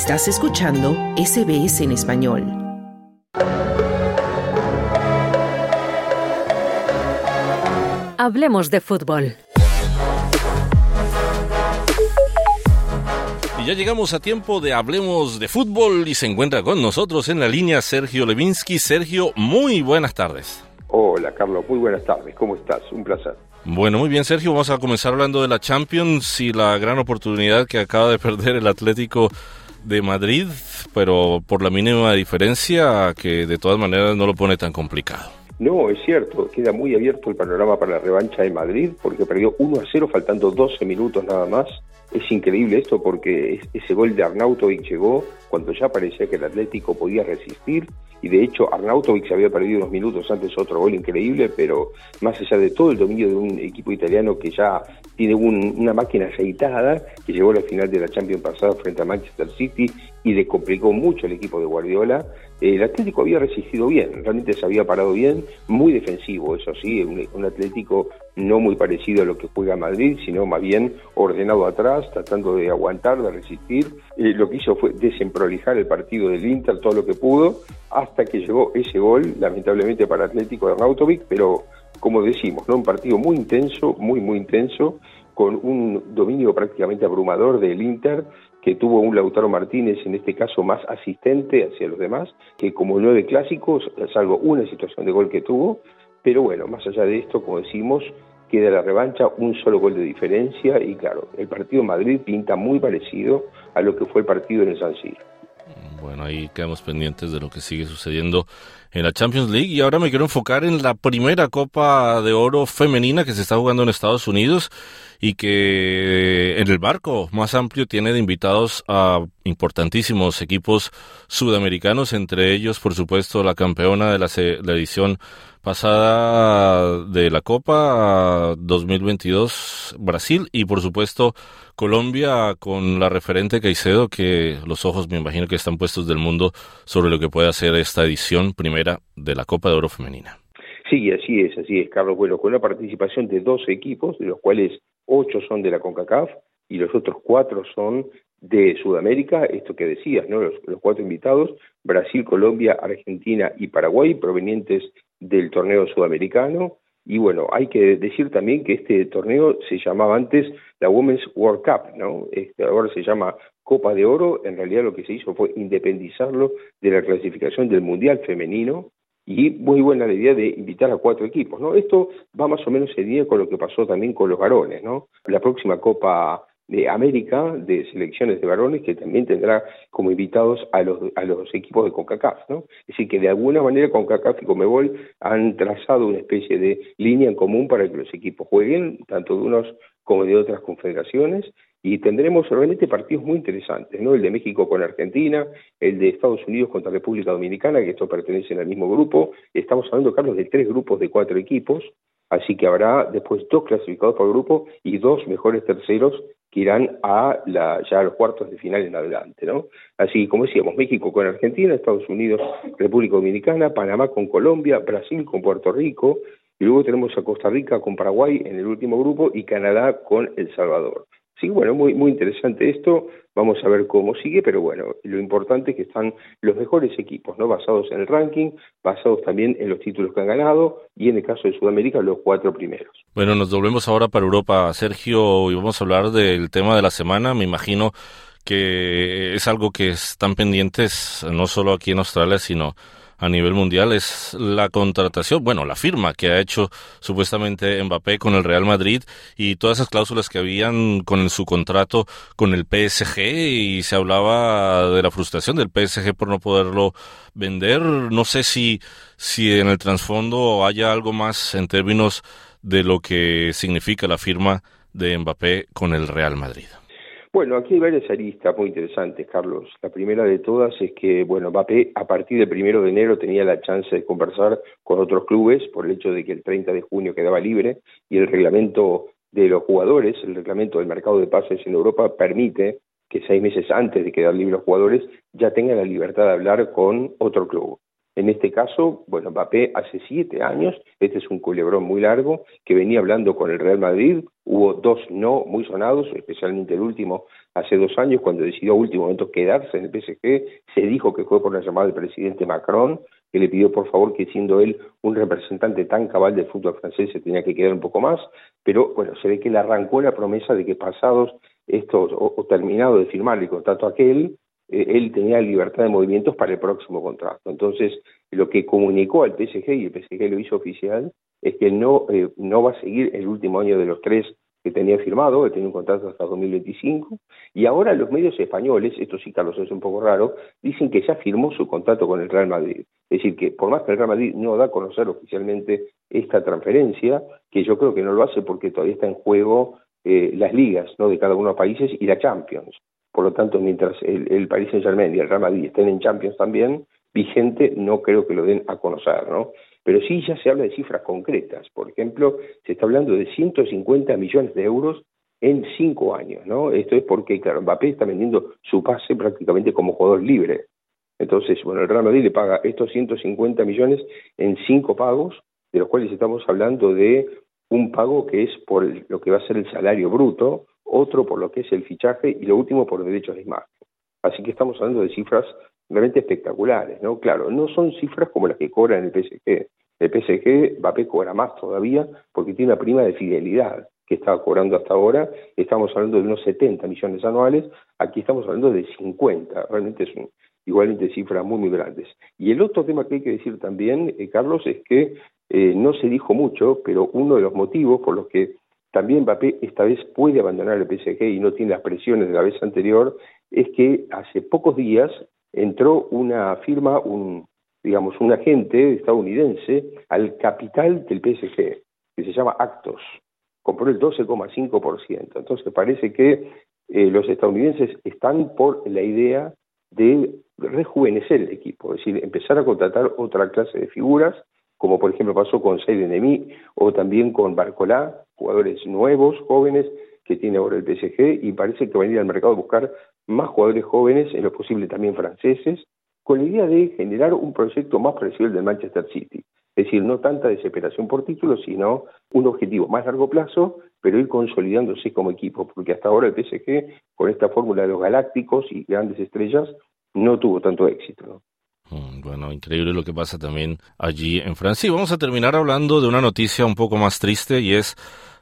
Estás escuchando SBS en español. Hablemos de fútbol. Y ya llegamos a tiempo de Hablemos de fútbol y se encuentra con nosotros en la línea Sergio Levinsky. Sergio, muy buenas tardes. Hola Carlos, muy buenas tardes. ¿Cómo estás? Un placer. Bueno, muy bien Sergio, vamos a comenzar hablando de la Champions y la gran oportunidad que acaba de perder el Atlético de Madrid, pero por la mínima diferencia que de todas maneras no lo pone tan complicado. No, es cierto, queda muy abierto el panorama para la revancha de Madrid porque perdió 1 a 0 faltando 12 minutos nada más. Es increíble esto porque ese gol de Arnautovic llegó cuando ya parecía que el Atlético podía resistir y de hecho Arnautovic se había perdido unos minutos antes otro gol increíble, pero más allá de todo el dominio de un equipo italiano que ya tiene una máquina aceitada, que llegó a la final de la Champions pasada frente a Manchester City y le complicó mucho el equipo de Guardiola, el Atlético había resistido bien, realmente se había parado bien, muy defensivo, eso sí, un, Atlético no muy parecido a lo que juega Madrid, sino más bien ordenado atrás, tratando de aguantar, de resistir. Lo que hizo fue desemprolijar el partido del Inter todo lo que pudo, hasta que llegó ese gol, lamentablemente para Atlético de Arnautovic, pero como decimos, ¿no? un partido muy intenso, muy, muy intenso, con un dominio prácticamente abrumador del Inter, que tuvo un Lautaro Martínez, en este caso más asistente hacia los demás, que como nueve clásicos, salvo una situación de gol que tuvo, pero bueno, más allá de esto, como decimos, queda la revancha, un solo gol de diferencia y claro, el partido Madrid pinta muy parecido a lo que fue el partido en el San Siro. Bueno, ahí quedamos pendientes de lo que sigue sucediendo en la Champions League y ahora me quiero enfocar en la primera Copa de Oro femenina que se está jugando en Estados Unidos y que en el barco más amplio tiene de invitados a importantísimos equipos sudamericanos, entre ellos, por supuesto, la campeona de la, la edición pasada de la Copa 2022 Brasil y por supuesto Colombia con la referente Caicedo que los ojos me imagino que están puestos del mundo sobre lo que puede hacer esta edición primera de la Copa de Oro femenina. Sí, así es, así es, Carlos. Bueno, con la participación de 12 equipos, de los cuales 8 son de la CONCACAF y los otros 4 son de Sudamérica, esto que decías, ¿no? Los, los, cuatro invitados, Brasil, Colombia, Argentina y Paraguay, provenientes del torneo sudamericano. Y bueno, hay que decir también que este torneo se llamaba antes la Women's World Cup, ¿no? Este, ahora se llama Copa de Oro. En realidad lo que se hizo fue independizarlo de la clasificación del Mundial Femenino y muy buena la idea de invitar a cuatro equipos, ¿no? Esto va más o menos en línea con lo que pasó también con los varones, ¿no? La próxima Copa de América de selecciones de varones que también tendrá como invitados a los, a los equipos de CONCACAF, ¿no? Es decir, que de alguna manera CONCACAF y COMEBOL han trazado una especie de línea en común para que los equipos jueguen, tanto de unos como de otras confederaciones, y tendremos realmente partidos muy interesantes, ¿no? El de México con Argentina, el de Estados Unidos contra República Dominicana, que estos pertenecen al mismo grupo. Estamos hablando, Carlos, de tres grupos de cuatro equipos, así que habrá después dos clasificados por grupo y dos mejores terceros que irán a la, ya a los cuartos de final en adelante, ¿no? Así como decíamos, México con Argentina, Estados Unidos, República Dominicana, Panamá con Colombia, Brasil con Puerto Rico, y luego tenemos a Costa Rica con Paraguay en el último grupo y Canadá con El Salvador. Sí, bueno, muy, muy interesante esto. Vamos a ver cómo sigue, pero bueno, lo importante es que están los mejores equipos, ¿no? Basados en el ranking, basados también en los títulos que han ganado y en el caso de Sudamérica, los cuatro primeros. Bueno, nos volvemos ahora para Europa, Sergio, y vamos a hablar del tema de la semana. Me imagino que es algo que están pendientes no solo aquí en Australia, sino a nivel mundial es la contratación, bueno, la firma que ha hecho supuestamente Mbappé con el Real Madrid y todas esas cláusulas que habían con su contrato con el PSG y se hablaba de la frustración del PSG por no poderlo vender. No sé si, si en el trasfondo haya algo más en términos de lo que significa la firma de Mbappé con el Real Madrid. Bueno, aquí hay varias aristas muy interesantes, Carlos. La primera de todas es que, bueno, Mbappé a partir del primero de enero tenía la chance de conversar con otros clubes por el hecho de que el 30 de junio quedaba libre y el reglamento de los jugadores, el reglamento del mercado de pases en Europa permite que seis meses antes de quedar libres los jugadores ya tengan la libertad de hablar con otro club. En este caso, bueno, Mbappé hace siete años, este es un culebrón muy largo, que venía hablando con el Real Madrid, hubo dos no muy sonados, especialmente el último hace dos años, cuando decidió a último momento quedarse en el PSG, se dijo que fue por la llamada del presidente Macron, que le pidió por favor que siendo él un representante tan cabal del fútbol francés se tenía que quedar un poco más, pero bueno, se ve que le arrancó la promesa de que pasados estos, o, terminado de firmar el contrato aquel, eh, él tenía libertad de movimientos para el próximo contrato. Entonces, lo que comunicó al PSG, y el PSG lo hizo oficial, es que no, eh, no va a seguir el último año de los tres que tenía firmado, que tenía un contrato hasta 2025, y ahora los medios españoles, esto sí Carlos es un poco raro, dicen que ya firmó su contrato con el Real Madrid. Es decir, que por más que el Real Madrid no da a conocer oficialmente esta transferencia, que yo creo que no lo hace porque todavía está en juego eh, las ligas ¿no? de cada uno de los países y la Champions. Por lo tanto, mientras el, el Paris Saint Germain y el Real Madrid estén en Champions también, vigente, no creo que lo den a conocer, ¿no? Pero sí ya se habla de cifras concretas. Por ejemplo, se está hablando de 150 millones de euros en cinco años, ¿no? Esto es porque, claro, Mbappé está vendiendo su pase prácticamente como jugador libre. Entonces, bueno, el Real Madrid le paga estos 150 millones en cinco pagos, de los cuales estamos hablando de un pago que es por lo que va a ser el salario bruto, otro por lo que es el fichaje y lo último por derechos de imagen. Así que estamos hablando de cifras realmente espectaculares, ¿no? Claro, no son cifras como las que cobra en el PSG. El PSG, Mbappé cobra más todavía porque tiene una prima de fidelidad que estaba cobrando hasta ahora. Estamos hablando de unos 70 millones anuales, aquí estamos hablando de 50. Realmente es un, igualmente cifras muy, muy grandes. Y el otro tema que hay que decir también, eh, Carlos, es que eh, no se dijo mucho, pero uno de los motivos por los que también Mbappé esta vez puede abandonar el PSG y no tiene las presiones de la vez anterior, es que hace pocos días entró una firma, un, digamos, un agente estadounidense al capital del PSG, que se llama Actos. Compró el 12,5%. Entonces parece que eh, los estadounidenses están por la idea de rejuvenecer el equipo, es decir, empezar a contratar otra clase de figuras, como por ejemplo pasó con Seydou Demi o también con Barcolá, jugadores nuevos, jóvenes, que tiene ahora el PSG, y parece que van a ir al mercado a buscar más jugadores jóvenes, en lo posible también franceses, con la idea de generar un proyecto más parecido al del Manchester City. Es decir, no tanta desesperación por títulos, sino un objetivo más largo plazo, pero ir consolidándose como equipo, porque hasta ahora el PSG, con esta fórmula de los galácticos y grandes estrellas, no tuvo tanto éxito. Mm, bueno, increíble lo que pasa también allí en Francia. Y vamos a terminar hablando de una noticia un poco más triste y es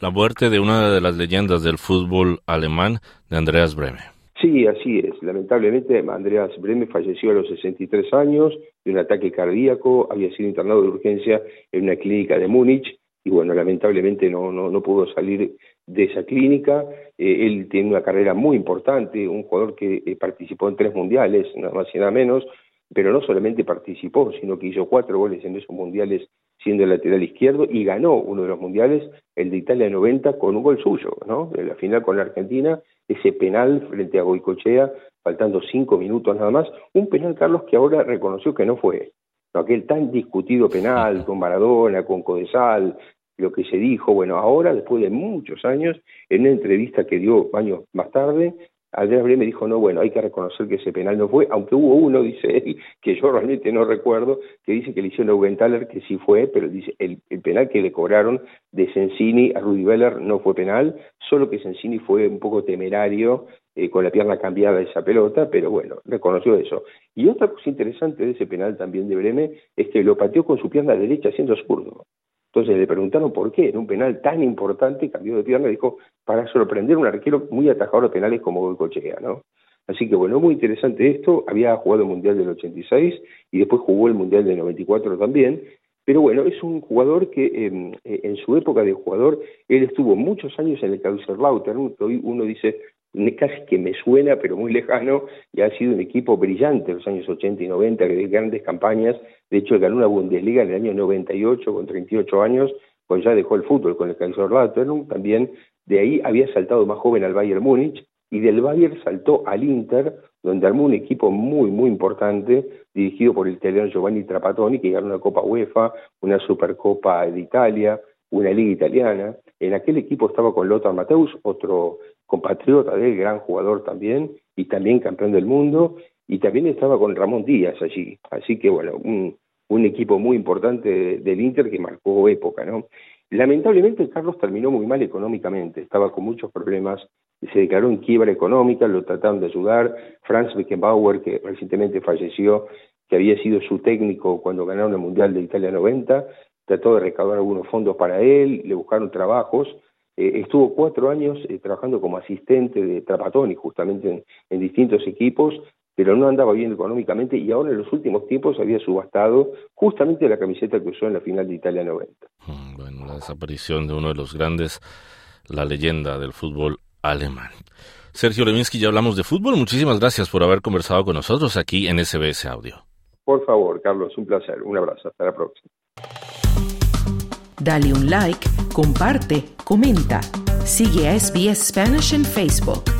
la muerte de una de las leyendas del fútbol alemán, de Andreas Breme. Sí, así es. Lamentablemente, Andreas Breme falleció a los 63 años de un ataque cardíaco, había sido internado de urgencia en una clínica de Múnich y bueno, lamentablemente no, no, no pudo salir de esa clínica. Eh, él tiene una carrera muy importante, un jugador que eh, participó en tres mundiales, nada más y nada menos, pero no solamente participó, sino que hizo cuatro goles en esos mundiales siendo el lateral izquierdo y ganó uno de los mundiales, el de Italia 90, con un gol suyo, ¿no? En la final con la Argentina, ese penal frente a Goicochea, faltando cinco minutos nada más, un penal, Carlos, que ahora reconoció que no fue. Aquel tan discutido penal con Maradona, con Codesal, lo que se dijo, bueno, ahora, después de muchos años, en una entrevista que dio años más tarde, Andrés me dijo, no, bueno, hay que reconocer que ese penal no fue, aunque hubo uno, dice él, que yo realmente no recuerdo, que dice que le hicieron a Ugenthaler que sí fue, pero dice, el, penal que le cobraron de Sensini a Rudy Beller no fue penal, solo que Sensini fue un poco temerario eh, con la pierna cambiada de esa pelota, pero bueno, reconoció eso. Y otra cosa interesante de ese penal también de Breme es que lo pateó con su pierna derecha siendo zurdo. Entonces le preguntaron por qué en un penal tan importante cambió de pierna, dijo, para sorprender a un arquero muy atajador de penales como Cochea, ¿no? Así que bueno, muy interesante esto, había jugado el Mundial del 86 y después jugó el Mundial del 94 también, pero bueno, es un jugador que em, eh, en su época de jugador, él estuvo muchos años en el Kaiserslautern, hoy uno dice, casi que me suena, pero muy lejano, y ha sido un equipo brillante en los años 80 y 90, que de grandes campañas, de hecho ganó una Bundesliga en el año 98 con 38 años, pues ya dejó el fútbol con el Kaiserslautern, también de ahí había saltado más joven al Bayern Múnich, y del Bayern saltó al Inter, donde armó un equipo muy, muy importante, dirigido por el italiano Giovanni Trapattoni, que ganó una Copa UEFA, una Supercopa de Italia, una Liga Italiana. En aquel equipo estaba con Lothar Mateus, otro compatriota del gran jugador también, y también campeón del mundo, y también estaba con Ramón Díaz allí. Así que, bueno, un, un equipo muy importante del Inter que marcó época, ¿no? Lamentablemente Carlos terminó muy mal económicamente, estaba con muchos problemas, se declaró en quiebra económica, lo trataron de ayudar, Franz Beckenbauer, que recientemente falleció, que había sido su técnico cuando ganaron el Mundial de Italia 90, trató de recaudar algunos fondos para él, le buscaron trabajos, eh, estuvo cuatro años eh, trabajando como asistente de Trapatoni, justamente en distintos equipos, pero no andaba bien económicamente y ahora en los últimos tiempos había subastado justamente la camiseta que usó en la final de Italia 90. Mm, bueno, la desaparición de uno de los grandes, la leyenda del fútbol alemán. Sergio Levinsky, ya hablamos de fútbol. Muchísimas gracias por haber conversado con nosotros aquí en SBS Audio. Por favor, Carlos, un placer. Un abrazo. Hasta la próxima. Dale un like, comparte, comenta. Sigue SBS Spanish en Facebook.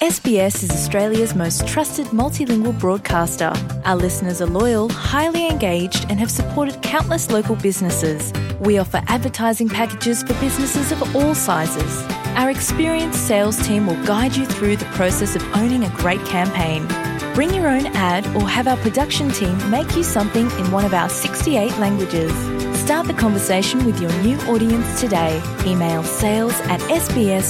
SBS is Australia's most trusted multilingual broadcaster. Our listeners are loyal, highly engaged, and have supported countless local businesses. We offer advertising packages for businesses of all sizes. Our experienced sales team will guide you through the process of owning a great campaign. Bring your own ad or have our production team make you something in one of our 68 languages. Start the conversation with your new audience today. Email sales at sbs.com.au.